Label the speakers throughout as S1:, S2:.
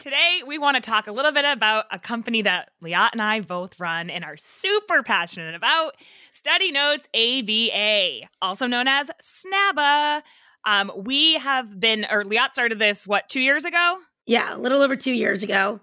S1: Today, we want to talk a little bit about a company that Liat and I both run and are super passionate about Study Notes ABA, also known as SNABA. Um, we have been, or Liat started this, what, two years ago?
S2: Yeah, a little over two years ago.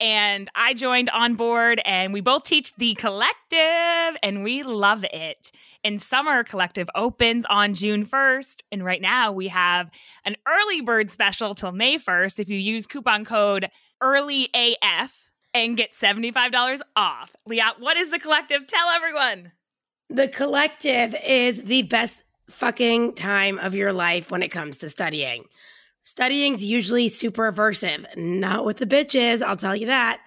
S1: And I joined on board, and we both teach the collective, and we love it and Summer Collective opens on June 1st. And right now we have an early bird special till May 1st if you use coupon code EARLYAF and get $75 off. Liat, what is the collective? Tell everyone.
S2: The collective is the best fucking time of your life when it comes to studying. Studying's usually super aversive, not with the bitches, I'll tell you that.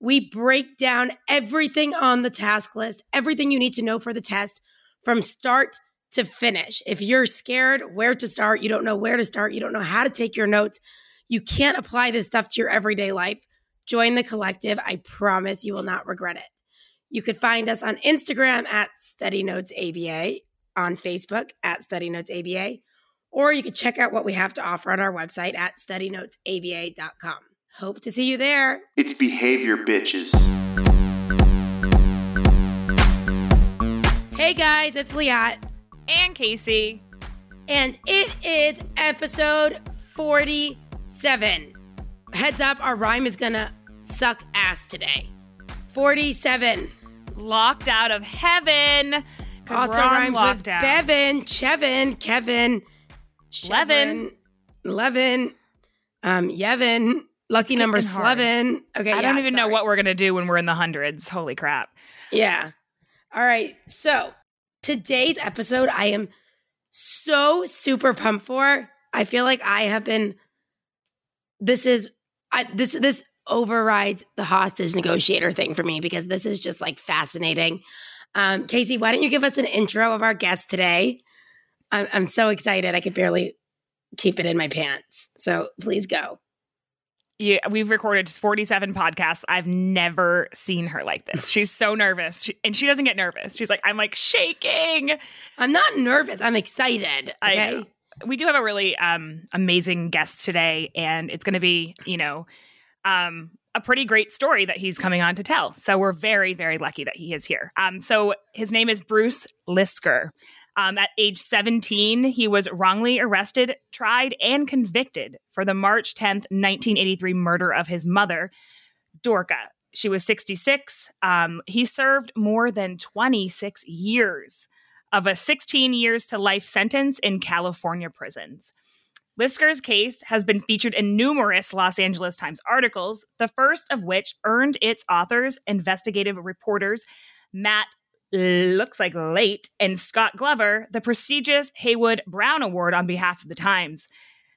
S2: We break down everything on the task list, everything you need to know for the test from start to finish. If you're scared where to start, you don't know where to start, you don't know how to take your notes, you can't apply this stuff to your everyday life, join the collective. I promise you will not regret it. You could find us on Instagram at Study Notes ABA, on Facebook at Study Notes ABA, or you could check out what we have to offer on our website at studynotesaba.com. Hope to see you there.
S3: It's behavior, bitches.
S2: Hey guys, it's Liat.
S1: And Casey.
S2: And it is episode 47. Heads up, our rhyme is gonna suck ass today. 47.
S1: Locked out of heaven.
S2: Also rhymes with Bevan, Chevin, Kevin,
S1: Levin,
S2: Levin, um, Yevin, lucky number 11. Okay,
S1: I
S2: yeah,
S1: don't even
S2: sorry.
S1: know what we're gonna do when we're in the hundreds. Holy crap!
S2: Yeah. All right. So today's episode, I am so super pumped for. I feel like I have been. This is I, this this overrides the hostage negotiator thing for me because this is just like fascinating. Um, Casey, why don't you give us an intro of our guest today? I'm, I'm so excited. I could barely keep it in my pants. So please go
S1: yeah, we've recorded 47 podcasts. I've never seen her like this. She's so nervous. She, and she doesn't get nervous. She's like, I'm like shaking.
S2: I'm not nervous. I'm excited. Okay.
S1: we do have a really um, amazing guest today, and it's going to be, you know, um, a pretty great story that he's coming on to tell. So we're very, very lucky that he is here. Um, so his name is Bruce Lisker. Um, at age 17, he was wrongly arrested, tried, and convicted for the March 10th, 1983 murder of his mother, Dorka. She was 66. Um, he served more than 26 years of a 16 years to life sentence in California prisons. Lisker's case has been featured in numerous Los Angeles Times articles, the first of which earned its authors, investigative reporters Matt looks like Lait, and Scott Glover the prestigious Heywood Broun Award on behalf of the Times.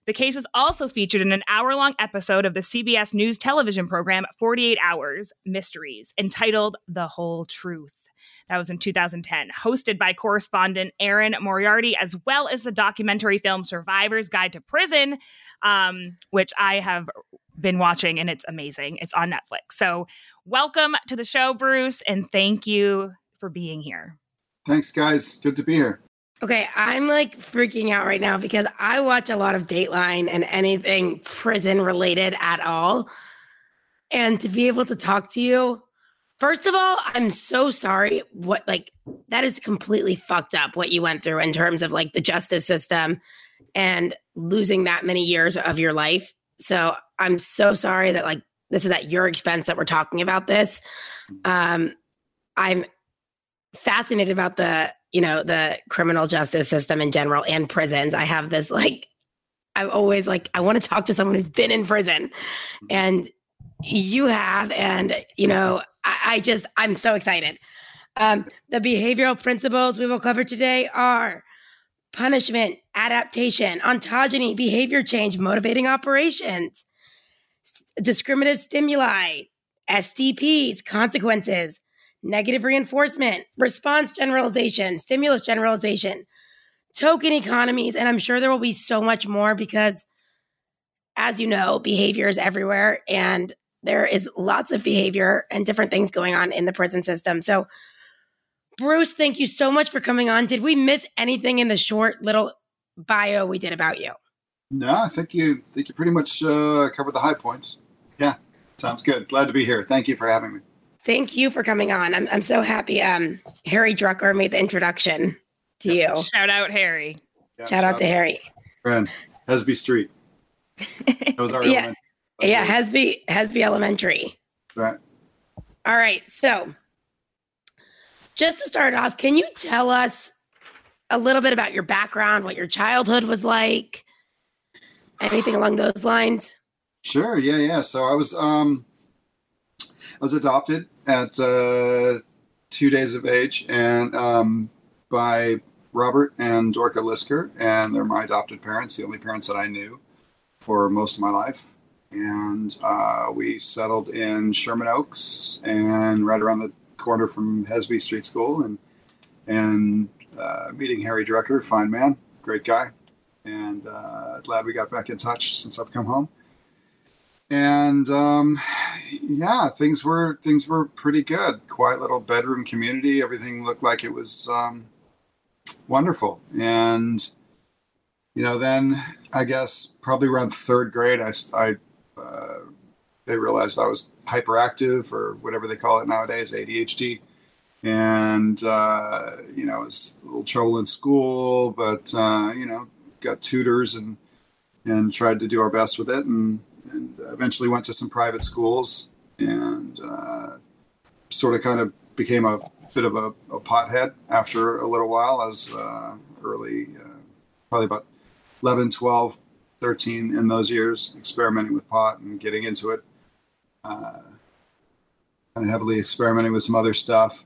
S1: The case was also featured in an hour long episode of the CBS News television program 48 Hours Mysteries, entitled The Whole Truth. That was in 2010, hosted by correspondent Erin Moriarty, as well as the documentary film Survivor's Guide to Prison, um, which I have been watching and it's amazing. It's on Netflix. So, welcome to the show, Bruce, and thank you for being here.
S4: Thanks, guys. Good to be here.
S2: Okay, I'm like freaking out right now because I watch a lot of Dateline and anything prison related at all. And to be able to talk to you, first of all, I'm so sorry. What, like, that is completely fucked up what you went through in terms of like the justice system and losing that many years of your life. So I'm so sorry that like this is at your expense that we're talking about this. Um, I'm fascinated about the you know the criminal justice system in general and prisons. I have this like i'm always like i want to talk to someone who's been in prison. And you have and you know i, I just i'm so excited. Um, the behavioral principles we will cover today are punishment adaptation ontogeny behavior change motivating operations discriminative stimuli sdps consequences negative reinforcement, response generalization, stimulus generalization, token economies. And I'm sure there will be so much more because, as you know, behavior is everywhere and there is lots of behavior and different things going on in the prison system. So, Bruce, thank you so much for coming on. Did we miss anything in the short little bio we did about you?
S4: No, I think you think you pretty much uh, covered the high points. Yeah. Sounds good. Glad to be here. Thank you for having me.
S2: Thank you for coming on. I'm I'm so happy. Um, Harry Drucker made the introduction to you.
S1: Shout out Harry.
S4: Yeah,
S2: Shout out to Harry.
S4: friend Hesby Street. That was our
S2: Yeah.
S4: elementary-
S2: Yeah,
S4: our-
S2: Hesby Hesby Elementary.
S4: right.
S2: All right. So, just to start off, can you tell us a little bit about your background, what your childhood was like, anything along those lines?
S4: Sure. Yeah. Yeah. So I was um, I was adopted at uh, two days of age, and um, by Robert and Dorka Lisker, and they're my adopted parents, the only parents that I knew for most of my life. And uh, we settled in Sherman Oaks, and right around the corner from Hesby Street School, and and uh, meeting Harry Drucker, fine man, great guy, and uh, glad we got back in touch since I've come home and um, yeah, things were things were pretty good. Quiet little bedroom community. Everything looked like it was um, wonderful. And you know, then I guess probably around third grade, I, I uh, they realized I was hyperactive or whatever they call it nowadays, ADHD. And uh, you know, it was a little trouble in school, but uh, you know, got tutors and and tried to do our best with it and and eventually went to some private schools and uh, sort of kind of became a bit of a, a pothead after a little while as uh, early uh, probably about 11 12 13 in those years experimenting with pot and getting into it. Uh, kind of heavily experimenting with some other stuff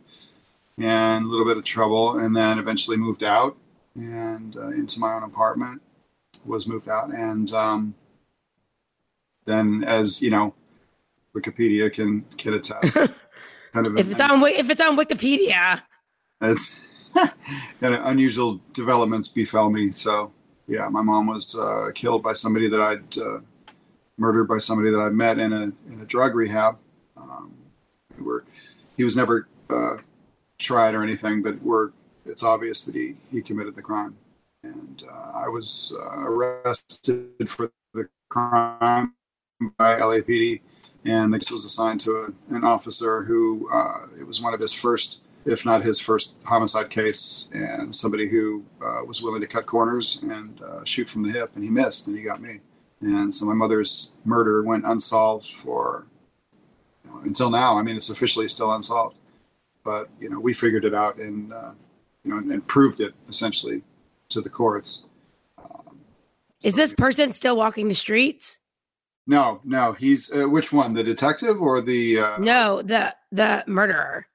S4: and a little bit of trouble and then eventually moved out and uh, into my own apartment was moved out and um, then as you know wikipedia can can attest. Kind of
S2: If it's on if it's on Wikipedia,
S4: as of unusual developments befell me. So yeah my mom was uh, killed by somebody that i'd uh, murdered by somebody that i met in a in a drug rehab. Um, we were he was never uh, tried or anything but we're it's obvious that he he committed the crime. And uh, i was uh, arrested for the crime by LAPD, and this was assigned to a, an officer who uh, it was one of his first, if not his first, homicide case, and somebody who uh, was willing to cut corners and uh, shoot from the hip, and he missed, and he got me, and so my mother's murder went unsolved for until now. I mean, it's officially still unsolved, but you know we figured it out and uh, you know and, and proved it essentially to the courts. Um,
S2: is this person still walking the streets?
S4: No, no, he's uh, which one? The detective or the? Uh,
S2: No, the the murderer.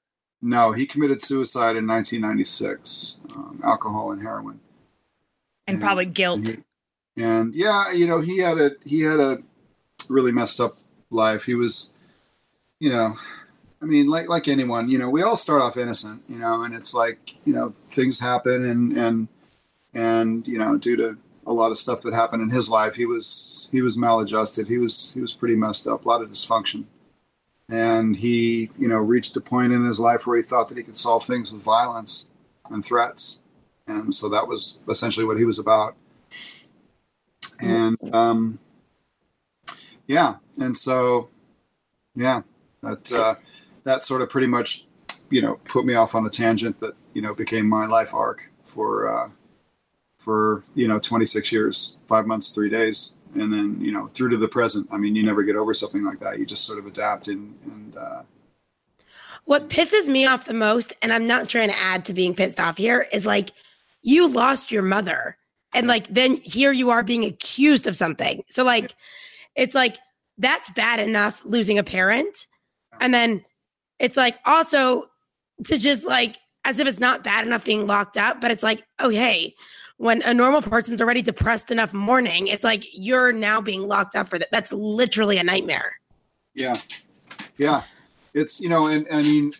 S4: no, he committed suicide in 1996. Um, alcohol and heroin,
S1: And
S4: Yeah.
S1: probably guilt.
S4: and, he- and yeah, you know, he had a he had a really messed up life. He was, you know, I mean, like like anyone, you know, we all start off innocent, you know, and it's like you know things happen and and and you know due to a lot of stuff that happened in his life, he was he was maladjusted. He was he was pretty messed up. A lot of dysfunction, and he you know reached a point in his life where he thought that he could solve things with violence and threats, and so that was essentially what he was about. And um, yeah, and so yeah, that uh, that sort of pretty much you know put me off on a tangent that you know became my life arc for. Uh, for you know 26 years five months three days and then you know through to the present i mean you never get over something like that you just sort of adapt and and uh,
S2: What pisses me off the most, and I'm not trying to add to being pissed off here, is like you lost your mother. And like then here you are being accused of something. So like it's like that's bad enough losing a parent. And then it's like also to just like as if it's not bad enough being locked up, but it's like, oh hey, when a normal person's already depressed enough morning, it's like you're now being locked up for that. That's literally a nightmare.
S4: yeah yeah it's you know and i mean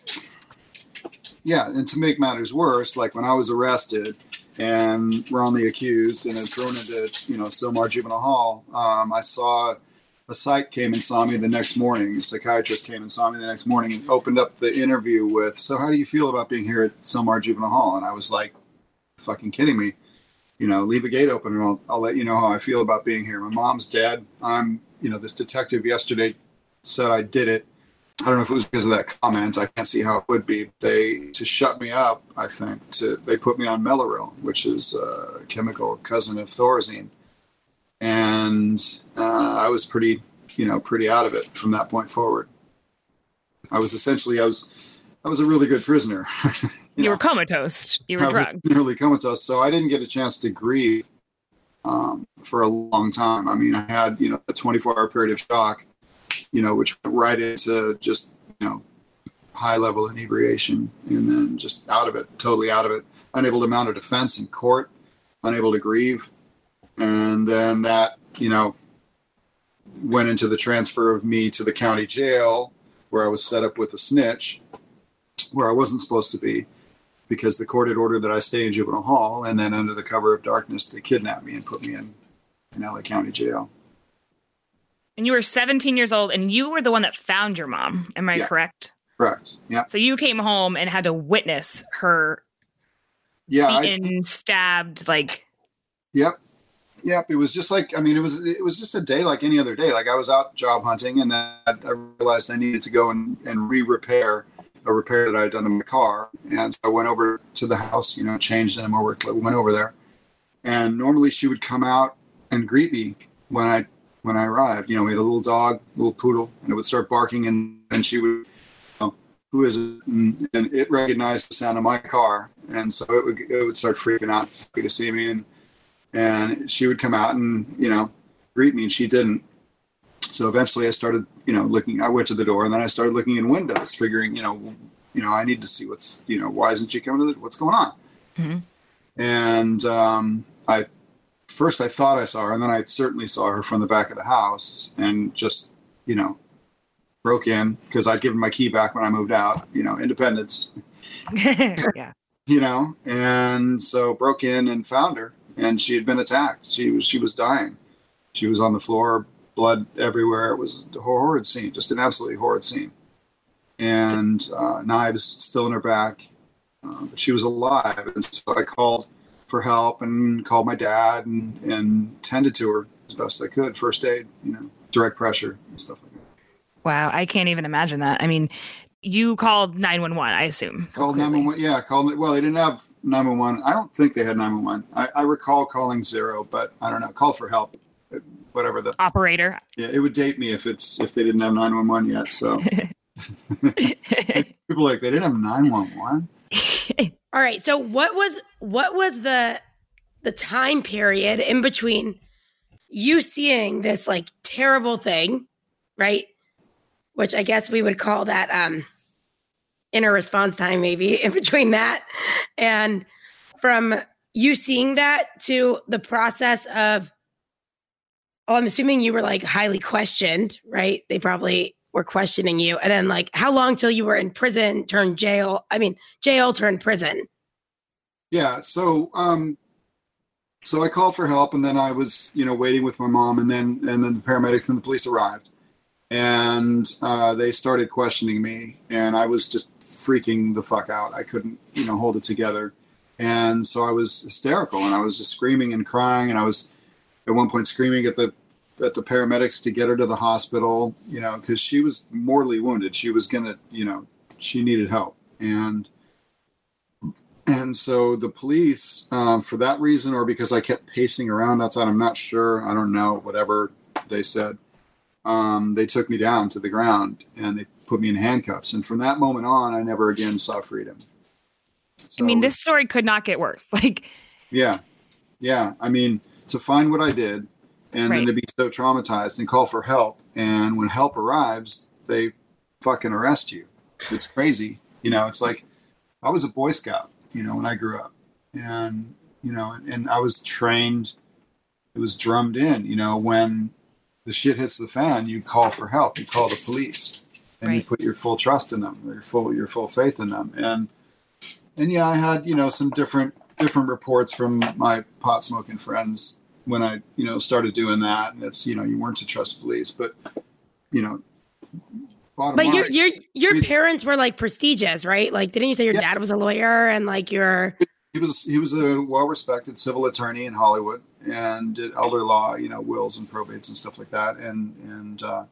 S4: yeah and to make matters worse like when i was arrested and wrongly accused and then thrown into you know Sylmar Juvenile Hall, um, I saw a psych came and saw me the next morning. A psychiatrist came and saw me the next morning and opened up the interview with, "So how do you feel about being here at Sylmar Juvenile Hall?" And I was like, "Fucking kidding me." You know, leave a gate open and I'll, I'll let you know how I feel about being here. My mom's dead. I'm, you know, this detective yesterday said I did it. I don't know if it was because of that comment. I can't see how it would be. They to shut me up. I think to they put me on Mellaril, which is a chemical cousin of Thorazine, and uh, I was pretty, you know, pretty out of it from that point forward. I was essentially I was I was a really good prisoner.
S1: You,
S4: know.
S1: were comatose. You were drugged.
S4: nearly comatose, so I didn't get a chance to grieve um, for a long time. I mean, I had you know a 24 hour period of shock, you know, which went right into just you know high level inebriation, and then just out of it, totally out of it, unable to mount a defense in court, unable to grieve, and then that you know went into the transfer of me to the county jail where I was set up with a snitch where I wasn't supposed to be because the court had ordered that I stay in juvenile hall, and then under the cover of darkness, they kidnapped me and put me in in LA County Jail.
S1: And you were 17 years old, and you were the one that found your mom. Am I
S4: Yeah.
S1: correct?
S4: Correct. Yeah.
S1: So you came home and had to witness her
S4: Yeah. I,
S1: stabbed, like
S4: yep. Yep. It was just like I mean, it was it was just a day like any other day. Like I was out job hunting, and then I realized I needed to go and, and re-repair a repair that I had done to my car, and so I went over to the house. You know, changed and over went over there, and normally she would come out and greet me when I when I arrived. You know, we had a little dog, little poodle, and it would start barking, and then she would, know, who is it? And, and it recognized the sound of my car, and so it would it would start freaking out, happy to see me, and and she would come out and you know greet me, and she didn't. So eventually, I started, you know, looking. I went to the door, and then I started looking in windows, figuring, you know, you know, I need to see what's, you know, why isn't she coming to the, what's going on?
S1: Mhm.
S4: And um, I first I thought I saw her, and then I certainly saw her from the back of the house, and just, you know, broke in because I'd given my key back when I moved out. You know, independence
S1: yeah.
S4: you know and so broke in and found her and she had been attacked she was she was dying she was on the floor blood everywhere it was a horrid scene just an absolutely horrid scene and uh, knives still in her back uh, but she was alive and so i called for help and called my dad and, and tended to her as best i could first aid you know direct pressure and stuff like that
S1: Wow, I can't even imagine that. I mean, you called 911, I assume.
S4: Called 911. Yeah, called. Well, they didn't have 911. I don't think they had 911. I, I recall calling zero, but I don't know. Call for help. Whatever the.
S1: Operator.
S4: Yeah, it would date me if it's if they didn't have 911 yet. So people are like they didn't have 911.
S2: All right. So what was what was the the time period in between you seeing this like terrible thing, right? Which I guess we would call that um inner response time maybe in between that and from you seeing that to the process of oh i'm assuming you were like highly questioned right? They probably were questioning you. And then like how long till you were in prison turned jail? I mean jail turned prison.
S4: Yeah. So um, so I called for help, and then I was you know waiting with my mom, and then and then the paramedics and the police arrived, and uh, they started questioning me, and I was just freaking the fuck out. I couldn't you know hold it together, and so I was hysterical, and I was just screaming and crying, and I was at one point screaming at the at the paramedics to get her to the hospital, you know, because she was mortally wounded. She was gonna, you know, she needed help, and and so the police, uh, for that reason, or because I kept pacing around outside, I'm not sure. I don't know. Whatever they said, um, they took me down to the ground and they put me in handcuffs. And from that moment on, I never again saw freedom.
S1: I mean, this story could not get worse. Like,
S4: yeah, yeah. I mean, to find what I did, and then to be so traumatized and call for help, and when help arrives, they fucking arrest you. It's crazy. You know, it's like I was a Boy Scout. You know, when I grew up, and you know, and, and I was trained. It was drummed in. You know, when the shit hits the fan, you call for help. You call the police, and you put your full trust in them, your full your full faith in them, and and yeah, I had you know some different different reports from my pot smoking friends when I you know started doing that. And it's you know you weren't to trust police, but you know, bottom
S2: But your your your
S4: It's-
S2: parents were like prestigious, right? Like, didn't you say your
S4: Yeah.
S2: dad was a lawyer and like your
S4: he was he was a well respected civil attorney in Hollywood and did elder law, you know, wills and probates and stuff like that. And and uh,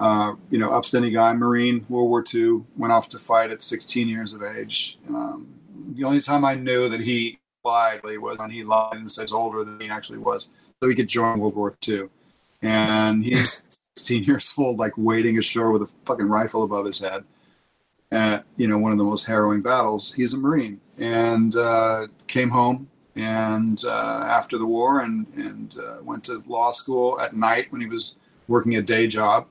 S4: Uh, you know, upstanding guy, Marine, World War II, went off to fight at 16 years of age. Um, the only time I knew that he lied was when he lied and says older than he actually was, so he could join World War II. And he's 16 years old, like wading ashore with a fucking rifle above his head at you know one of the most harrowing battles. He's a Marine and uh, came home and uh, after the war and and uh, went to law school at night when he was working a day job.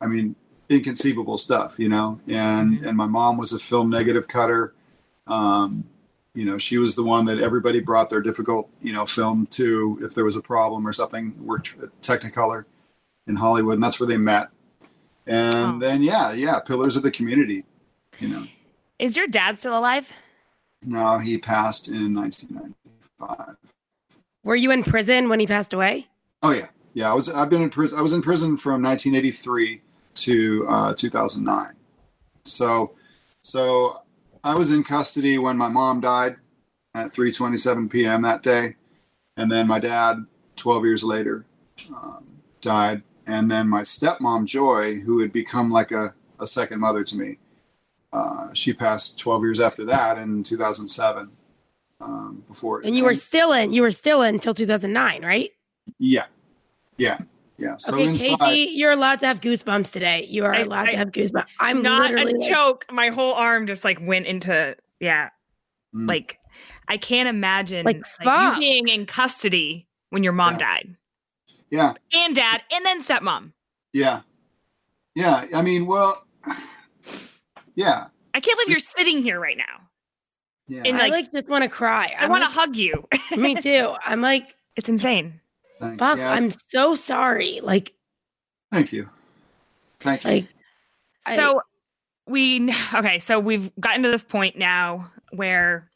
S4: I mean, inconceivable stuff, you know. And and my mom was a film negative cutter. Um, you know, she was the one that everybody brought their difficult, you know, film to if there was a problem or something. Worked at Technicolor in Hollywood, and that's where they met. And
S1: Oh.
S4: then, yeah, yeah, pillars of the community. You know,
S1: Is your dad still alive?
S4: no, he passed in 1995.
S2: Were you in prison when he passed away?
S4: Oh yeah, yeah. I was. I've been in prison. I was in prison from 1983 to uh, 2009. So, so I was in custody when my mom died at 3:27 p.m. that day, and then my dad, 12 years later, um, died, and then my stepmom Joy, who had become like a, a second mother to me, uh, she passed 12 years after that in 2007. Um, before
S2: And you were still in. You were still in until 2009, right?
S4: yeah, yeah, yeah. So
S2: okay,
S4: inside,
S2: Casey, you're allowed to have goosebumps today. You are
S1: I-
S2: allowed
S1: I-
S2: to have goosebumps. I'm
S1: Not
S2: literally
S1: a
S2: like-
S1: joke. My whole arm just like went into yeah.
S4: Mm.
S1: Like I can't imagine
S2: Like,
S1: you being in custody when your mom
S4: Yeah.
S1: died.
S4: yeah,
S1: And dad and then stepmom.
S4: Yeah. Yeah. I mean, well, yeah.
S1: I can't believe you're sitting here right now.
S4: Yeah.
S1: And,
S2: I
S1: like-
S2: like just want to cry.
S1: I
S2: I'm
S1: want to
S2: like-
S1: hug you.
S2: Me too. I'm like,
S1: it's insane.
S4: Thanks.
S2: fuck.
S4: Yeah,
S2: I'm so sorry. Like,
S4: Thank you. Thank you.
S2: like. I-
S1: So we okay, so we've gotten to this point now where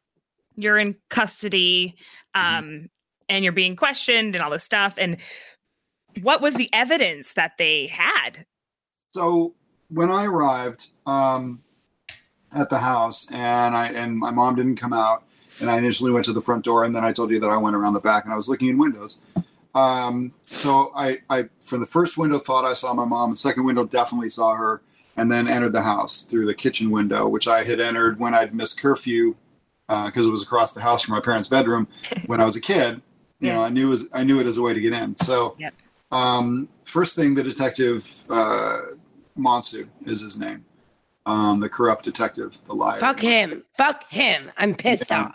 S1: you're in custody
S2: Mm-hmm.
S1: um and you're being questioned and all this stuff and what was the evidence that they had?
S4: so when I arrived um, at the house and I and my mom didn't come out and I initially went to the front door and then I told you that I went around the back and I was looking in windows. Um, so I, I from the first window thought I saw my mom. The second window definitely saw her, and then entered the house through the kitchen window, which I had entered when I'd missed curfew because it was across the house from my parents' bedroom when I was a kid. You know, I knew I knew it as a way to get in. So,
S1: Yep.
S4: um, first thing, the detective uh, Monsue is his name, um, the corrupt detective, the liar.
S2: Fuck him. Fuck him. I'm pissed
S4: Yeah.
S2: off.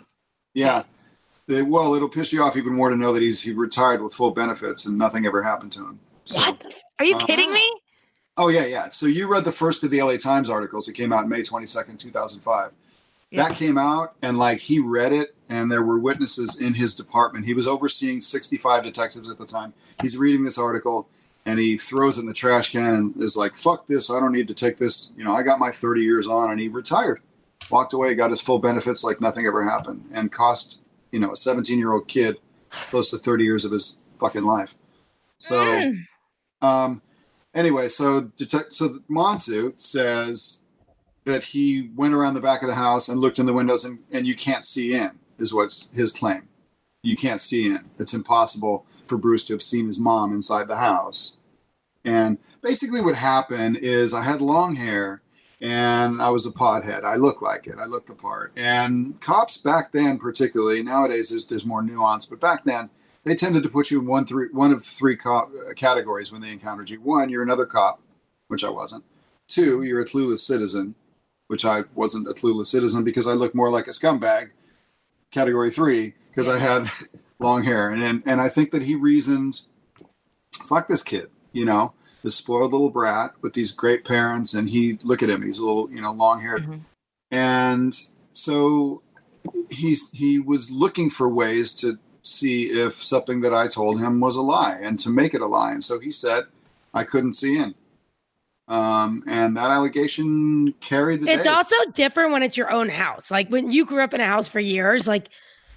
S4: Yeah. They- well, it'll piss you off even more to know that he's he retired with full benefits and nothing ever happened to him. So-
S2: What?
S1: Are you
S4: Uh,
S1: kidding me?
S4: Oh yeah, yeah. So you read the first of the LA Times articles. It came out May twenty second, two thousand five.
S1: Yeah.
S4: That came out, and like he read it, and there were witnesses in his department. He was overseeing sixty five detectives at the time. He's reading this article, and he throws it in the trash can and is like, "Fuck this! I don't need to take this. You know, I got my thirty years on." And he retired, walked away, got his full benefits like nothing ever happened, and cost you know a seventeen year old kid close to thirty years of his fucking life. So.
S1: Mm.
S4: Um, anyway, so detect so Monsue says that he went around the back of the house and looked in the windows and, and you can't see in is what's his claim. You can't see in. It's impossible for Bruce to have seen his mom inside the house. And basically what happened is I had long hair and I was a pothead. I looked like it. I looked the part. And cops back then particularly, nowadays there's there's more nuance, but back then they tended to put you in one three one of three co- categories when they encountered you. One, you're another cop, which I wasn't. Two, you're a clueless citizen, which I wasn't a clueless citizen because I looked more like a scumbag. Category three, because I had long hair, and, and and I think that he reasoned, fuck this kid, you know, this spoiled little brat with these great parents, and he look at him, he's a little, you know, long haired,
S1: Mhm.
S4: and so he's he was looking for ways to see if something that I told him was a lie and to make it a lie. And so he said I couldn't see in. Um, and that allegation carried the
S2: It's
S4: day.
S2: also different when it's your own house. Like when you grew up in a house for years, like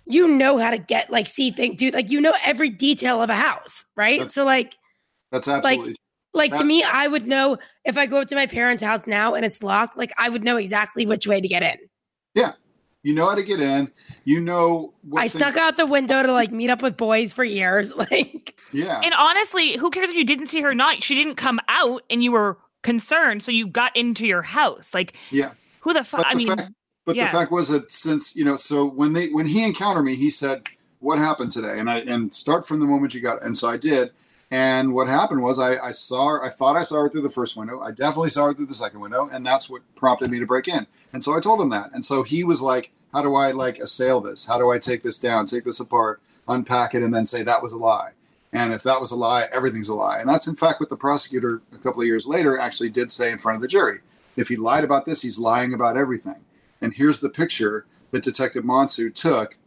S2: you know how to get like see things, dude. Like you know every detail of a house, right?
S4: That's-
S2: so like
S4: That's absolutely
S2: like to me, I would know if I go up to my parents' house now and it's locked, like I would know exactly which way to get in. Yeah.
S4: You know how to get in. You know what
S2: I
S4: things-
S2: stuck out the window to like meet up with boys for years. Like,
S4: Yeah.
S1: And honestly, who cares if you didn't see her or not? She didn't come out and you were concerned, so you got into your house. Like,
S4: yeah.
S1: who the fuck?
S4: But
S1: I mean,
S4: fact- But
S1: Yeah.
S4: the fact was that since you know, so when they when he encountered me, he said, "What happened today?" And I and start from the moment you got. And so I did. And what happened was I, I saw her. I thought I saw her through the first window. I definitely saw her through the second window, and that's what prompted me to break in. And so I told him that. And so he was like, "How do I like assail this? How do I take this down? Take this apart, unpack it, and then say that was a lie." And if that was a lie, everything's a lie. And that's in fact what the prosecutor a couple of years later actually did say in front of the jury. If he lied about this, he's lying about everything. And here's the picture that Detective Monsue took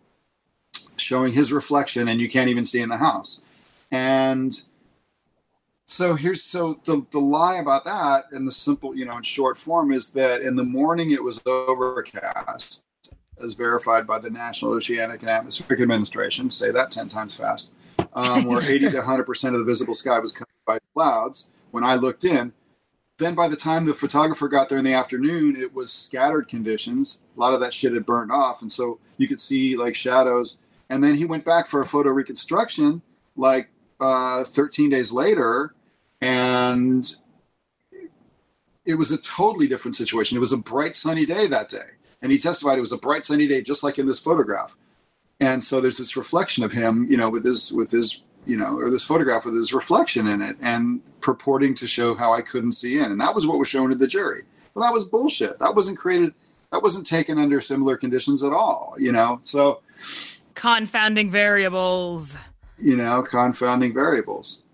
S4: showing his reflection, and you can't even see in the house. And so here's so the, the lie about that in the simple, you know, in short form is that in the morning it was overcast, as verified by the National Oceanic and Atmospheric Administration. Say that 10 times fast. Um, where 80 to 100% of the visible sky was covered by clouds. When I looked in, then by the time the photographer got there in the afternoon, it was scattered conditions. A lot of that shit had burned off, and so you could see like shadows. And then he went back for a photo reconstruction, like uh, 13 days later, and it was a totally different situation. It was a bright sunny day that day, and he testified it was a bright sunny day, just like in this photograph. And so there's this reflection of him, you know, with his with his you know, or this photograph with his reflection in it and purporting to show how I couldn't see in. And that was what was shown to the jury. Well, that was bullshit. That wasn't created, that wasn't taken under similar conditions at all, you know? So,
S1: confounding variables.
S4: you know, confounding variables.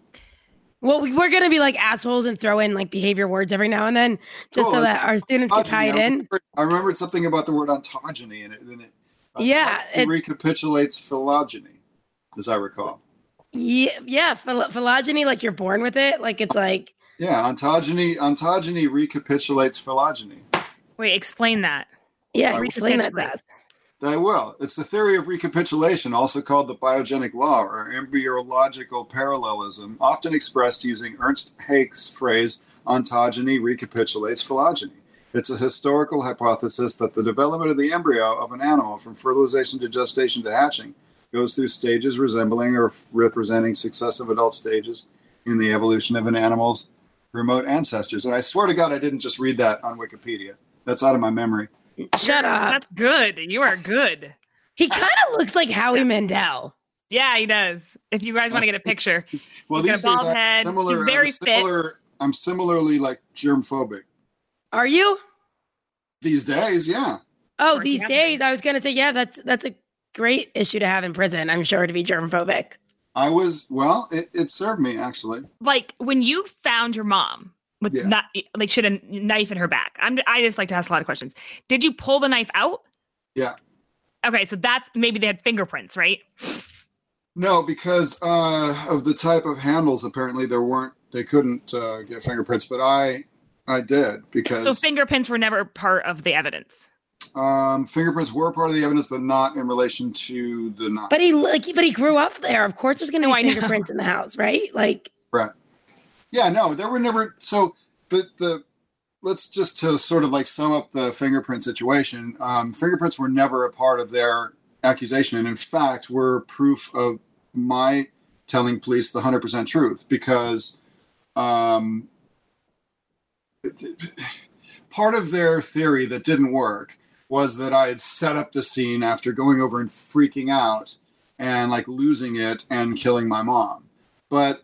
S2: Well, we- we're gonna be like assholes and throw in like behavior words every now and then, just
S4: Cool.
S2: so that our students can tie it
S4: Ontogeny, I
S2: in.
S4: remembered- I remembered something about the word ontogeny in it. And it uh,
S2: Yeah,
S4: it
S2: it-
S4: recapitulates phylogeny, as I recall.
S2: Yeah, yeah, phil- phylogeny, like you're born with it. Like it's like
S4: Yeah, ontogeny ontogeny recapitulates phylogeny.
S1: Wait, explain that.
S2: yeah.
S4: I
S2: Explain that,
S1: recapitulate.
S4: I will. It's the theory of recapitulation, also called the biogenic law or embryological parallelism, often expressed using Ernst Haeckel's phrase ontogeny recapitulates phylogeny. It's a historical hypothesis that the development of the embryo of an animal from fertilization to gestation to hatching goes through stages resembling or representing successive adult stages in the evolution of an animal's remote ancestors. And I swear to God, I didn't just read that on Wikipedia. That's out of my memory.
S2: Shut up.
S1: That's good. You are good.
S2: He kind of looks like Howie Mandel.
S1: Yeah, he does. If you guys want to get a picture,
S4: Well,
S1: He's
S4: these
S1: got a bald
S4: I'm
S1: head.
S4: Similar,
S1: He's very
S4: I'm
S1: fit.
S4: similar, I'm similarly like germ phobic
S2: Are you?
S4: these days. Yeah.
S2: Oh,
S1: Or
S2: these
S1: he has
S2: days, I was gonna say, yeah, that's that's a great issue to have in prison. I'm sure to be germphobic.
S4: I was well. It, it served me actually.
S1: like when you found your mom with
S4: Yeah.
S1: not like she had a knife in her back. I'm I just like to ask a lot of questions. Did you pull the knife out?
S4: Yeah.
S1: Okay, so that's maybe they had fingerprints, right?
S4: No, because uh, of the type of handles. Apparently, there weren't. They couldn't uh, get fingerprints, but I, I did because
S1: So fingerprints were never part of the evidence.
S4: um, fingerprints were part of the evidence, but not in relation to the knife.
S2: But he like, but he grew up there. Of course, there's gonna be
S1: I know.
S2: fingerprints in the house, right? Like,
S4: Right. Yeah, no, there were never so the the let's just to sort of like sum up the fingerprint situation. Um, fingerprints were never a part of their accusation, and in fact, were proof of my telling police the hundred percent truth because um, part of their theory that didn't work was that I had set up the scene after going over and freaking out and like losing it and killing my mom, but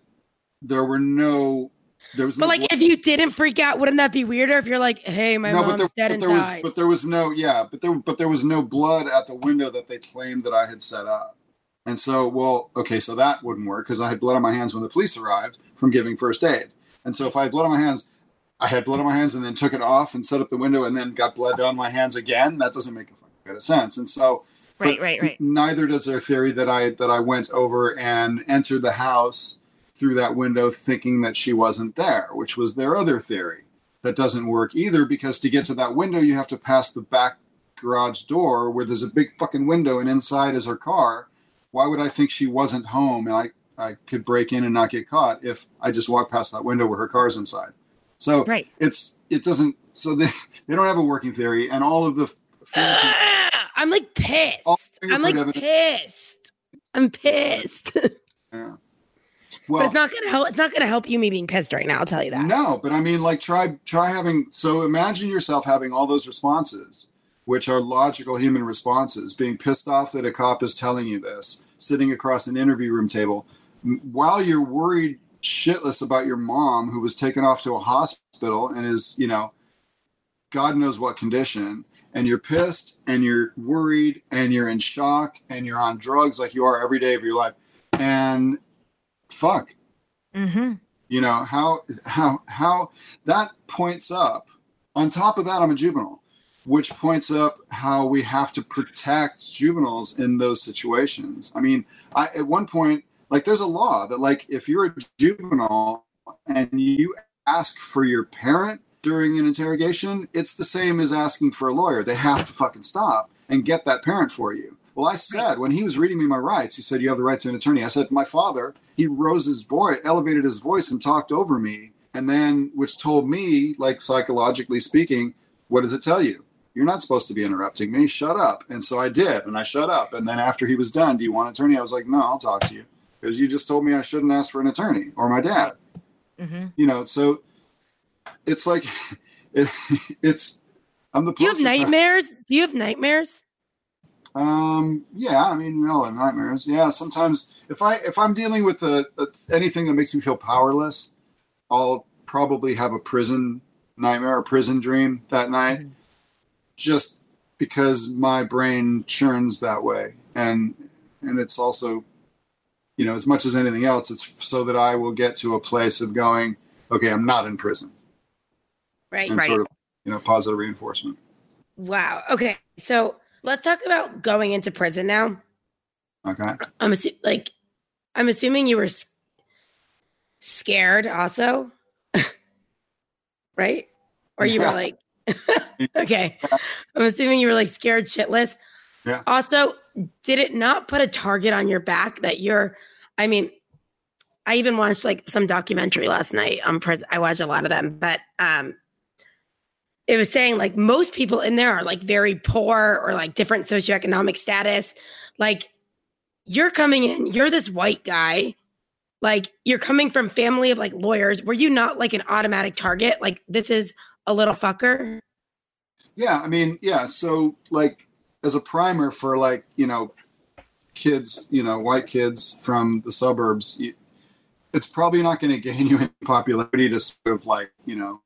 S4: there were no there was
S2: but
S4: no
S2: like, if you didn't freak out, wouldn't that be weirder? If you're like, hey, my
S4: no,
S2: mom's
S4: but there,
S2: dead
S4: but
S2: and
S4: there was
S2: died.
S4: but there was no yeah but there but there was no blood at the window that they claimed that I had set up and so well okay so that wouldn't work because I had blood on my hands when the police arrived from giving first aid and so if I had blood on my hands I had blood on my hands and then took it off and set up the window and then got blood on my hands again that doesn't make a fucking bit of sense and so
S1: Right,
S4: but
S1: right, right.
S4: Neither does their theory that I that I went over and entered the house through that window thinking that she wasn't there, which was their other theory. That doesn't work either because to get to that window you have to pass the back garage door where there's a big fucking window and inside is her car. Why would I think she wasn't home and I I could break in and not get caught if I just walk past that window where her car's inside? So
S1: Right.
S4: it's it doesn't so they they don't have a working theory and all of the
S2: Ah, I'm like pissed. I'm like
S4: fingerprint
S2: pissed. I'm pissed.
S4: Yeah. Well,
S2: it's not gonna help. It's not gonna help you me being pissed right now. I'll tell you that.
S4: No, but I mean, like, try try having. So imagine yourself having all those responses, which are logical human responses. Being pissed off that a cop is telling you this, sitting across an interview room table, while you're worried shitless about your mom who was taken off to a hospital and is, you know, God knows what condition, and you're pissed and you're worried and you're in shock and you're on drugs like you are every day of your life, and fuck.
S1: Mm-hmm.
S4: you know how how how that points up on top of that i'm a juvenile which points up how we have to protect juveniles in those situations. I mean i at one point like there's a law that like if you're a juvenile and you ask for your parent during an interrogation it's the same as asking for a lawyer. They have to fucking stop and get that parent for you well i said when he was reading me my rights he said you have the right to an attorney. I said my father he rose his voice elevated his voice and talked over me and then which told me like psychologically speaking what does it tell you? You're not supposed to be interrupting me. Shut up. And so i did and i shut up and then after he was done do you want an attorney? I was like no i'll talk to you. Because you just told me i shouldn't ask for an attorney or my dad.
S1: Mm-hmm.
S4: you know so it's like it, it's i'm the
S2: Do you have nightmares? Do you have nightmares?
S4: Um, yeah, I mean, we all have nightmares. Yeah, sometimes if I if I'm dealing with a, a, anything that makes me feel powerless, I'll probably have a prison nightmare or prison dream that night, just because my brain churns that way, and and it's also, you know, as much as anything else, it's so that I will get to a place of going, okay, I'm not in prison,
S2: Right.
S4: and
S1: Right.
S4: sort of, you know, positive reinforcement.
S2: Wow. Okay. So let's talk about going into prison now.
S4: Okay.
S2: I'm assu- like, I'm assuming you were scared also, right? Or you were like, okay. I'm assuming you were like scared shitless.
S4: Yeah.
S2: Also, did it not put a target on your back that you're? I mean, I even watched like some documentary last night on prison. I watched a lot of them, but um, it was saying like most people in there are like very poor or like different socioeconomic status. Like you're coming in, you're this white guy, like you're coming from family of like lawyers. Were you not like an automatic target? Like this is a little fucker.
S4: Yeah, I mean, yeah. So, like, as a primer for like you know, kids, you know, white kids from the suburbs, it's probably not going to gain you any popularity to sort of like you know,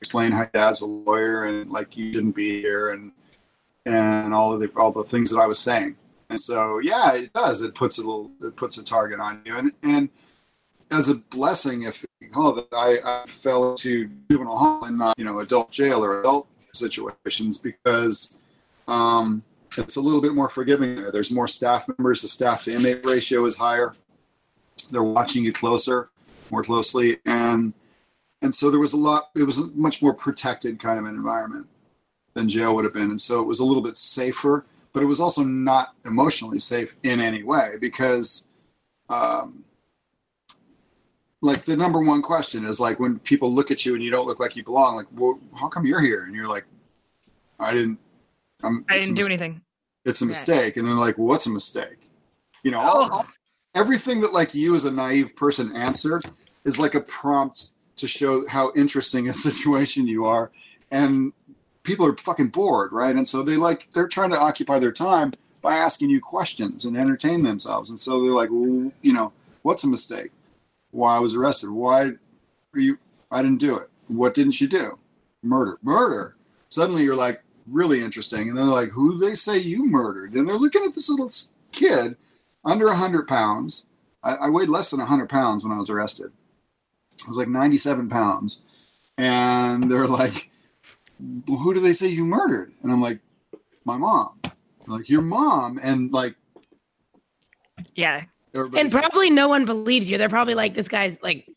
S4: explain how dad's a lawyer and like you shouldn't be here and and all of the all the things that I was saying. And so, yeah, it does. It puts a little, it puts a target on you, and and as a blessing, if you call it, I, I fell into juvenile hall and not you know adult jail or adult situations because um, it's a little bit more forgiving there. There's more staff members. The staff to inmate ratio is higher. They're watching you closer, more closely, and and so there was a lot. It was a much more protected kind of an environment than jail would have been, and so it was a little bit safer. But it was also not emotionally safe in any way because, um, like the number one question is like when people look at you and you don't look like you belong. Like, well, how come you're here? And you're like, I didn't. I'm,
S1: I didn't do
S4: mis-
S1: anything.
S4: It's a
S1: Yeah.
S4: mistake, and they're like, well, "What's a mistake?" You know,
S1: Oh.
S4: all- everything that like you as a naive person answered is like a prompt to show how interesting a situation you are, and people are fucking bored, right? And so they like they're trying to occupy their time by asking you questions and entertain themselves, and so they're like, well, you know, what's a mistake? Why I was arrested? Why are you? I didn't do it. What didn't you do? Murder. Murder. Suddenly you're like really interesting, and they're like, who they say you murdered? And they're looking at this little kid under 100 pounds. I, I weighed less than 100 pounds when I was arrested. I was like 97 pounds. And they're like, well, who do they say you murdered? And I'm like, my mom. They're like, your mom. And like,
S1: Yeah.
S2: And probably no one believes you. They're probably like, this guy's like,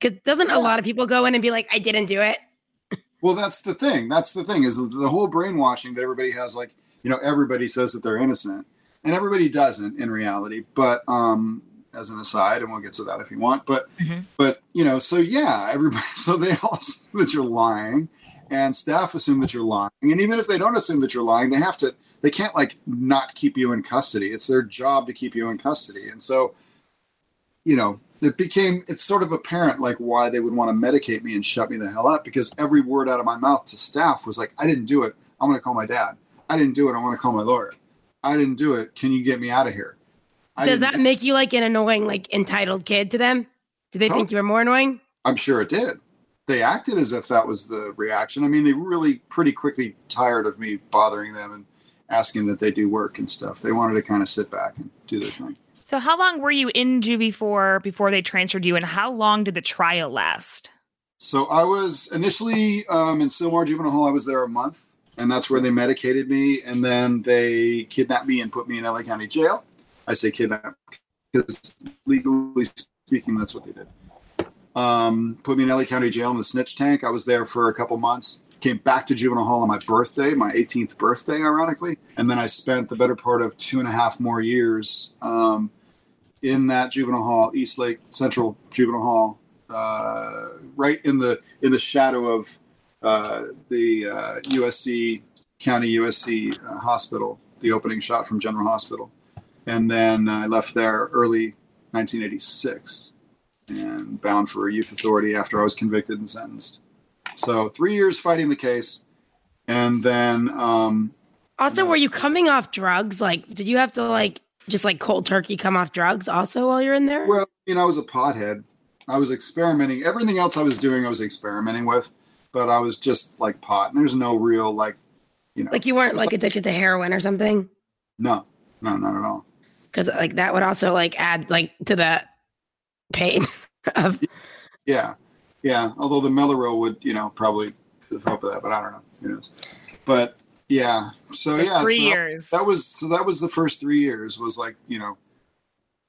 S2: because doesn't a lot of people go in and be like, I didn't do it?
S4: Well, that's the thing. That's the thing is the whole brainwashing that everybody has. Like, you know, everybody says that they're innocent, and everybody doesn't in reality. But um, as an aside, and we'll get to that if you want. But
S1: Mhm.
S4: but you know, so yeah, everybody. So they all assume that you're lying, and staff assume that you're lying, and even if they don't assume that you're lying, they have to they can't like not keep you in custody. It's their job to keep you in custody. And so, you know, it became it's sort of apparent like why they would want to medicate me and shut me the hell up because every word out of my mouth to staff was like, I didn't do it. I'm going to call my dad. I didn't do it. I want to call my lawyer. I didn't do it. Can you get me out of here? I
S2: Does
S4: didn't
S2: that make you like an annoying, like entitled kid to them? Do they think
S4: Oh.
S2: you were more annoying?
S4: I'm sure it did. They acted as if that was the reaction. I mean, they really pretty quickly tired of me bothering them and asking that they do work and stuff. They wanted to kind of sit back and do their thing.
S1: So, how long were you in juvie for before they transferred you, and how long did the trial last?
S4: So I was initially um, in Sylmar Juvenile Hall. I was there a month, and that's where they medicated me. And then they kidnapped me and put me in LA County Jail. I say kidnap because legally speaking, that's what they did. Um, put me in LA County Jail in the snitch tank. I was there for a couple months. Came back to juvenile hall on my birthday, my 18th birthday, ironically. And then I spent the better part of two and a half more years um, in that juvenile hall, Eastlake Central Juvenile Hall, uh, right in the in the shadow of uh, the uh, USC County USC uh, Hospital, the opening shot from General Hospital, and then I left there early 1986 and bound for youth authority after I was convicted and sentenced. So three years fighting the case, and then um,
S2: Also, were you coming off drugs? Like, did you have to like just like cold turkey come off drugs also while you're in there?
S4: Well, you know, I was a pothead. I was experimenting. Everything else I was doing, I was experimenting with, but I was just like pot. And there's no real like, you know,
S2: like you weren't like addicted to heroin or something?
S4: no, no, not at all.
S2: Because like that would also like add like to the pain of
S4: Yeah, yeah. Although the Mellaril would, you know, probably help with that, but I don't know. Who knows? But yeah, so,
S1: So
S4: yeah,
S1: three
S4: so that-
S1: years.
S4: That was so. That was the first three years. Was like you know,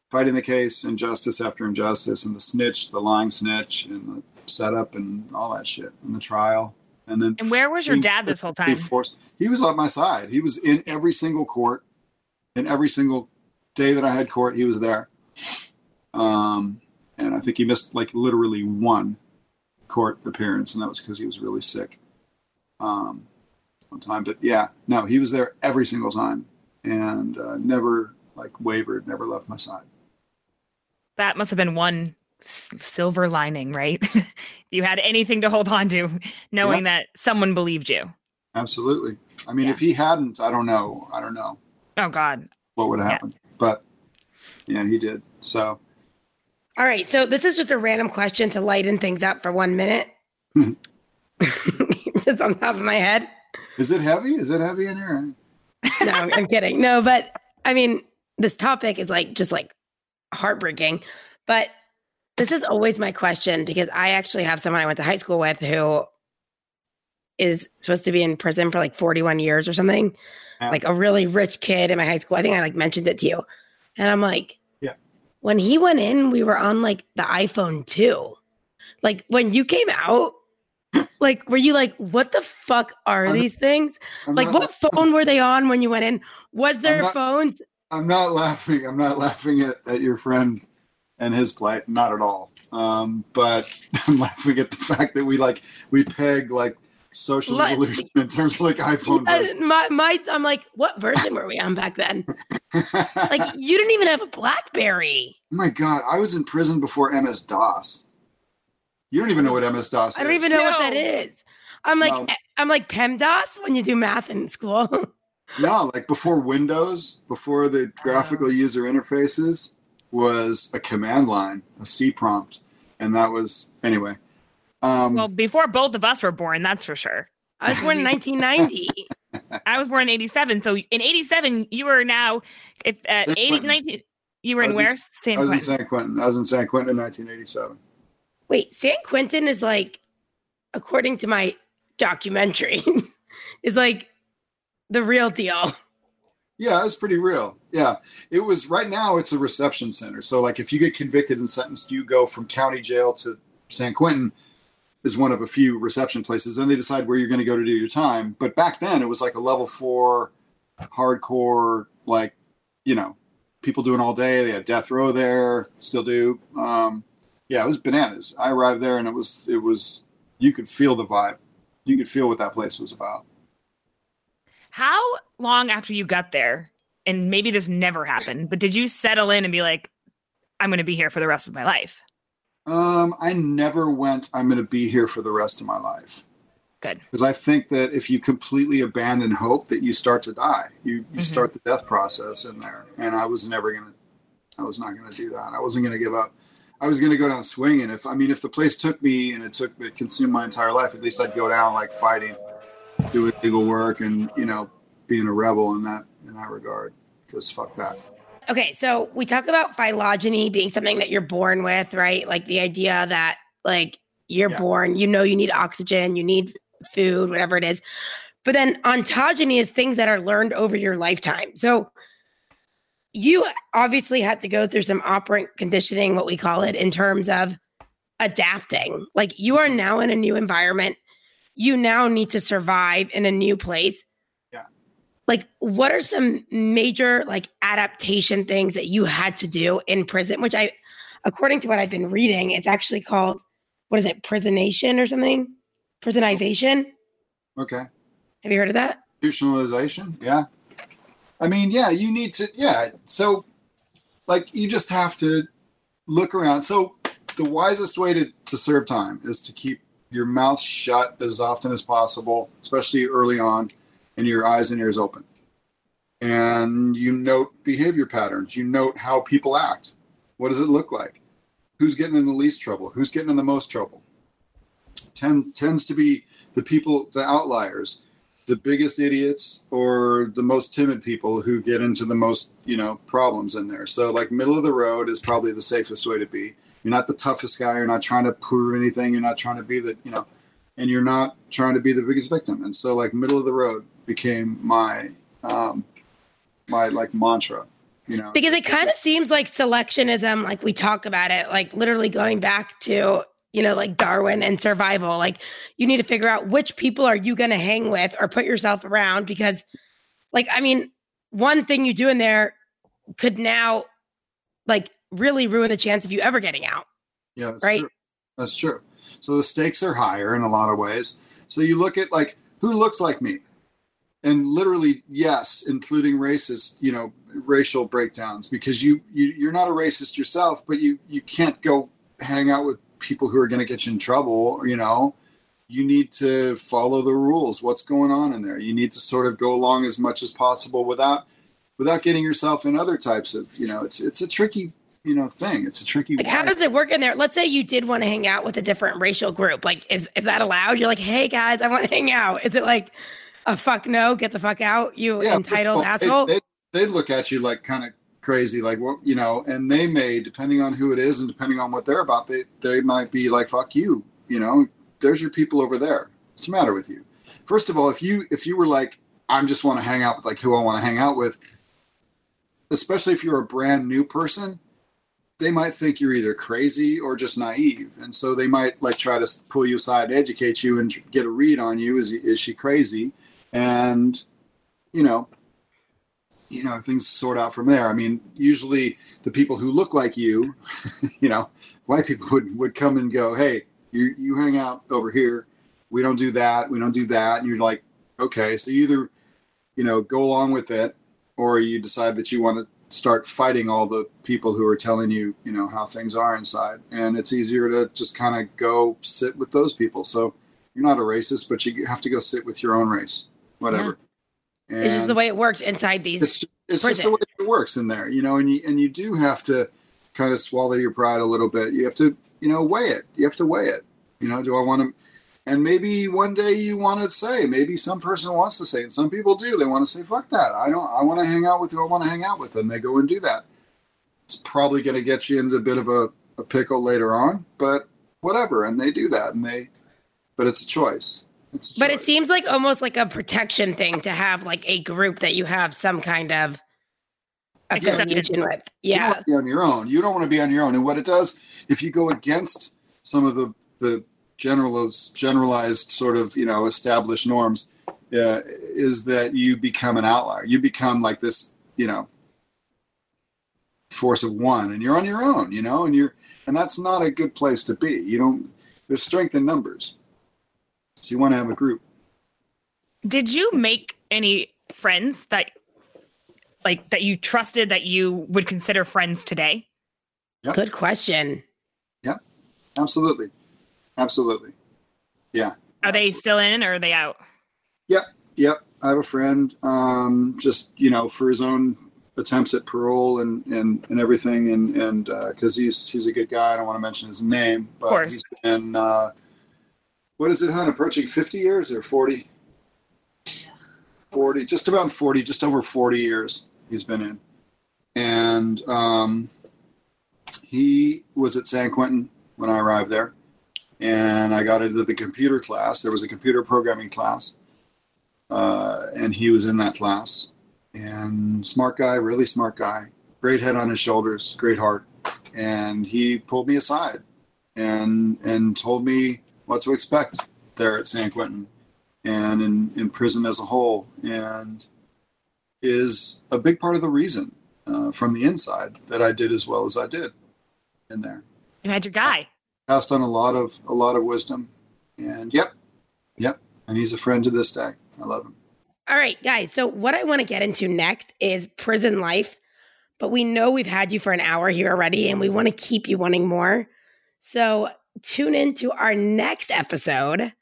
S4: fighting the case, injustice after injustice, and the snitch, the lying snitch, and the setup, and all that shit, and the trial, and then.
S1: and where was your dad this whole
S4: being
S1: time?
S4: forced- He was on my side. He was in every single court, in every single day that I had court. He was there. Um, and I think he missed like literally one court appearance, and that was because he was really sick. Um, one time, but yeah, no, he was there every single time, and uh, never like wavered, never left my side.
S1: That must have been one s- silver lining, right? you had anything to hold on to, knowing that someone believed you.
S4: Absolutely. I mean,
S1: Yeah.
S4: if he hadn't, I don't know. I don't know
S1: Oh God.
S4: what would have
S1: Yeah.
S4: happened, but yeah, he did. So.
S2: All right, so this is just a random question to lighten things up for one minute. Just on top of my head.
S4: Is it heavy? Is it heavy in here?
S2: No, I'm kidding. No, but I mean, this topic is like just like heartbreaking. But this is always my question because I actually have someone I went to high school with who is supposed to be in prison for like 41 years or something.
S4: Yeah.
S2: Like a really rich kid in my high school. I think I like mentioned it to you. And I'm like,
S4: Yeah.
S2: When he went in, we were on like the iPhone 2. Like when you came out, like were you like, what the fuck are
S4: I'm-
S2: these things?
S4: I'm
S2: Like what phone were they on when you went in? Was there
S4: not-
S2: phones?
S4: I'm not laughing. I'm not laughing at, at your friend and his plight. Not at all. Um, but I'm laughing at the fact that we like we peg like social
S2: Let-
S4: evolution in terms of like iPhone. Version.
S2: my, my, I'm like, what version were we on back then? Like, you didn't even have a BlackBerry.
S4: oh my god, I was in prison before MS DOS. You don't even know what MS DOS.
S2: I don't
S4: is.
S2: even know what that is. I'm like,
S4: No.
S2: I'm like PEMDAS when you do math in school.
S4: No, like before Windows, before the graphical user interfaces, was a command line, a C prompt, and that was anyway. Um,
S1: Well, before both of us were born, that's for sure.
S2: I was born in 1990.
S1: I was born in 87. So in 87, you were now, if uh, 80,
S4: Quentin.
S1: 19, you were in
S4: was in-
S1: where? San
S4: I was in San Quentin. I was in San Quentin in 1987.
S2: Wait, San Quentin is like, according to my documentary, is like the real deal.
S4: Yeah, it was pretty real. Yeah, it was. Right now, it's a reception center. So, like, if you get convicted and sentenced, you go from county jail to San Quentin. Is one of a few reception places. Then they decide where you're going to go to do your time. But back then, it was like a level four, hardcore, like, you know, people doing all day. They had death row there, still do. Um, yeah, it was bananas. I arrived there, and it was it was you could feel the vibe. You could feel what that place was about.
S1: How long after you got there, and maybe this never happened, but did you settle in and be like, I'm going to be here for the rest of my life?
S4: Um, I never went. I'm going to be here for the rest of my life.
S1: Good.
S4: Because I think that if you completely abandon hope, that you start to die. You you
S1: Mhm.
S4: start the death process in there. And I was never going to. I was not going to do that. I wasn't going to give up. I was going to go down swinging. If I mean, if the place took me and it took it consumed my entire life, at least I'd go down like fighting, doing legal work, and you know, being a rebel in that in that regard. Because fuck that.
S2: Okay, so we talk about phylogeny being something that you're born with, right? Like the idea that like you're
S4: Yeah.
S2: born, you know you need oxygen, you need food, whatever it is. But then ontogeny is things that are learned over your lifetime. So you obviously had to go through some operant conditioning, what we call it, in terms of adapting. Like you are now in a new environment. You now need to survive in a new place like what are some major like adaptation things that you had to do in prison which i according to what i've been reading it's actually called what is it prisonation or something? Prisonization?
S4: Okay.
S2: have you heard of that?
S4: Institutionalization? Yeah. I mean yeah you need to yeah. So like you just have to look around. So the wisest way to, to serve time is to keep your mouth shut as often as possible especially early on and your eyes and ears open. And you note behavior patterns. You note how people act. What does it look like? Who's getting in the least trouble? Who's getting in the most trouble? Tend, tends to be the people the outliers the biggest idiots or the most timid people who get into the most you know problems in there. So like middle of the road is probably the safest way to be. You're not the toughest guy. You're not trying to prove anything. You're not trying to be the you know and you're not trying to be the biggest victim. And so like middle of the road became my um my like mantra you know
S2: because it kind of seems like selectionism like we talk about it like literally going back to you know like darwin and survival like you need to figure out which people are you going to hang with or put yourself around because like i mean one thing you do in there could now like really ruin the chance of you ever getting out
S4: Yeah, that's
S2: Right.
S4: true. That's true. So the stakes are higher in a lot of ways. So you look at like who looks like me, and literally yes, including racist, you know, racial breakdowns because you, you you're not a racist yourself, but you you can't go hang out with people who are going to get you in trouble. You know, you need to follow the rules. What's going on in there? You need to sort of go along as much as possible without without getting yourself in other types of you know. It's it's a tricky you know thing. It's a tricky.
S2: like how does it work in there let's say you did want to hang out with a different racial group like is is that allowed you're like hey guys i want to hang out is it like a fuck no get the fuck out you entitled
S4: well, they-
S2: asshole
S4: They, they look at you like kind of crazy, like what you know, and they may, depending on who it is and depending on what they're about, they they might be like, "Fuck you," you know. There's your people over there. What's the matter with you? First of all, if you if you were like, "I just want to hang out with like who I want to hang out with," especially if you're a brand new person, they might think you're either crazy or just naive, and so they might like try to pull you aside, educate you, and get a read on you. Is is she crazy? And you know, you know, things sort out from there. I mean, usually the people who look like you, you know, white people would, would come and go, Hey, you, you hang out over here. We don't do that. We don't do that. And you're like, okay. So you either, you know, go along with it or you decide that you want to start fighting all the people who are telling you, you know, how things are inside. And it's easier to just kind of go sit with those people. So you're not a racist, but you have to go sit with your own race, whatever.
S2: it's just the way it works inside these
S4: it's just, it's just the way it works in there, you know, and you and you do have to kind of swallow your pride a little bit. You have to, you know, weigh it. You have to weigh it. You know, do I want to? And maybe one day you want to say, maybe some person wants to say, and some people do. They want to say, "Fuck that! I don't. I want to hang out with who I want to hang out with," and they go and do that. It's probably going to get you into a bit of a, a pickle later on, but whatever. And they do that, and they. But it's a choice.
S2: But it seems like almost like a protection thing to have like a group that you have some kind of affiliation
S1: Acceptance.
S2: with.
S4: you
S2: Yeah.
S4: be on your own. You don't want to be on your own. And what it does, if you go against some of the the generalized generalized sort of you know established norms, uh, is that you become an outlier. You become like this, you know, force of one, and you're on your own. You know, and you're and that's not a good place to be. You don't. There's strength in numbers, so you want to have a group.
S1: Did you make any friends that like that you trusted that you would consider friends today?
S4: Yep.
S2: Good question. Yeah.
S4: Absolutely. Absolutely. Yeah.
S1: Are they still in or are they out?
S4: Yep. Yep. I have a friend, um, just, you know, for his own attempts at parole and, and, and everything. And, and, uh, cause he's, he's a good guy. I don't want to mention his name, but
S1: course.
S4: he's been, uh, what is it, hon? Approaching 50 years or 40? 40, just about 40, just over 40 years he's been in. And, um, he was at San Quentin when I arrived there. And I got into the computer class. There was a computer programming class uh, and he was in that class. And smart guy, really smart guy, great head on his shoulders, great heart. And he pulled me aside and and told me what to expect there at San Quentin and in, in prison as a whole, and is a big part of the reason uh, from the inside that I did as well as I did in there.
S1: You had your guy.
S4: Passed on a lot of a lot of wisdom, and yep, yep, and he's a friend to this day. I love him.
S2: All right, guys. So, what I want to get into next is prison life. But we know we've had you for an hour here already, and we want to keep you wanting more. So, tune in to our next episode,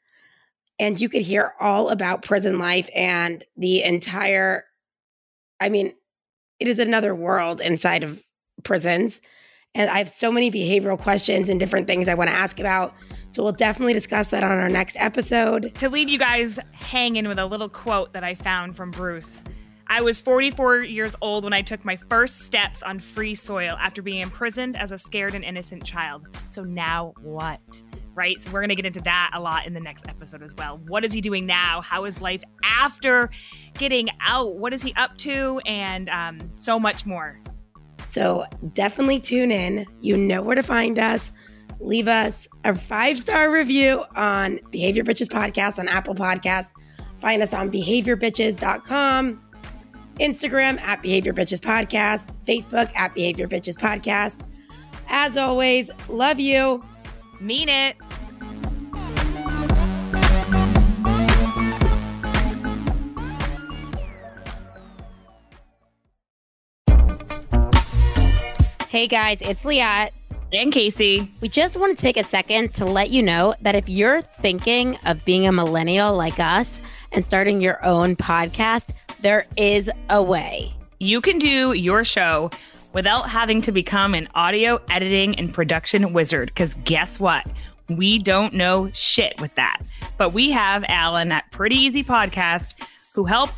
S2: and you could hear all about prison life and the entire. I mean, it is another world inside of prisons. And I have so many behavioral questions and different things I want to ask about. So, we'll definitely discuss that on our next episode.
S1: To leave you guys hanging with a little quote that I found from Bruce. I was 44 years old when I took my first steps on free soil after being imprisoned as a scared and innocent child. So now what? Right? So we're going to get into that a lot in the next episode as well. What is he doing now? How is life after getting out? What is he up to? And um, so much more.
S2: So definitely tune in. You know where to find us. Leave us a five star review on Behavior Bitches Podcast on Apple Podcast. Find us on behaviorbitches.com, Instagram at Behavior Bitches Podcast, Facebook at Behavior Bitches Podcast. As always, love you.
S1: Mean it.
S5: Hey guys, it's Liat.
S1: And Casey.
S5: We just want to take a second to let you know that if you're thinking of being a millennial like us and starting your own podcast, there is a way.
S1: You can do your show without having to become an audio editing and production wizard. Because guess what? We don't know shit with that. But we have Alan at Pretty Easy Podcast who help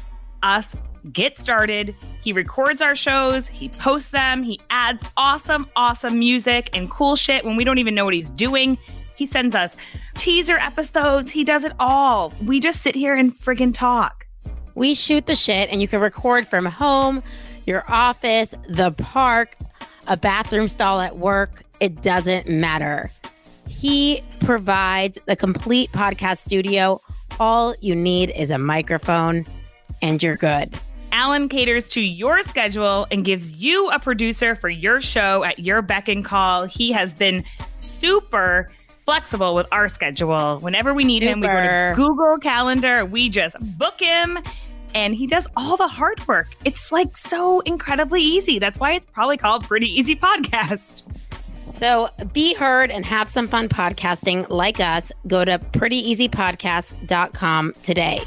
S1: us get started. He records our shows, he posts them, he adds awesome, awesome music and cool shit when we don't even know what he's doing. He sends us teaser episodes, he does it all. We just sit here and friggin' talk.
S5: We shoot the shit and you can record from home, your office, the park, a bathroom stall at work. It doesn't matter. He provides the complete podcast studio. All you need is a microphone and you're good.
S1: Alan caters to your schedule and gives you a producer for your show at your beck and call. He has been super flexible with our schedule. Whenever we need him, we go to Google Calendar, we just book him, and he does all the hard work. It's like so incredibly easy. That's why it's probably called Pretty Easy Podcast.
S5: So be heard and have some fun podcasting like us. Go to prettyeasypodcast.com today.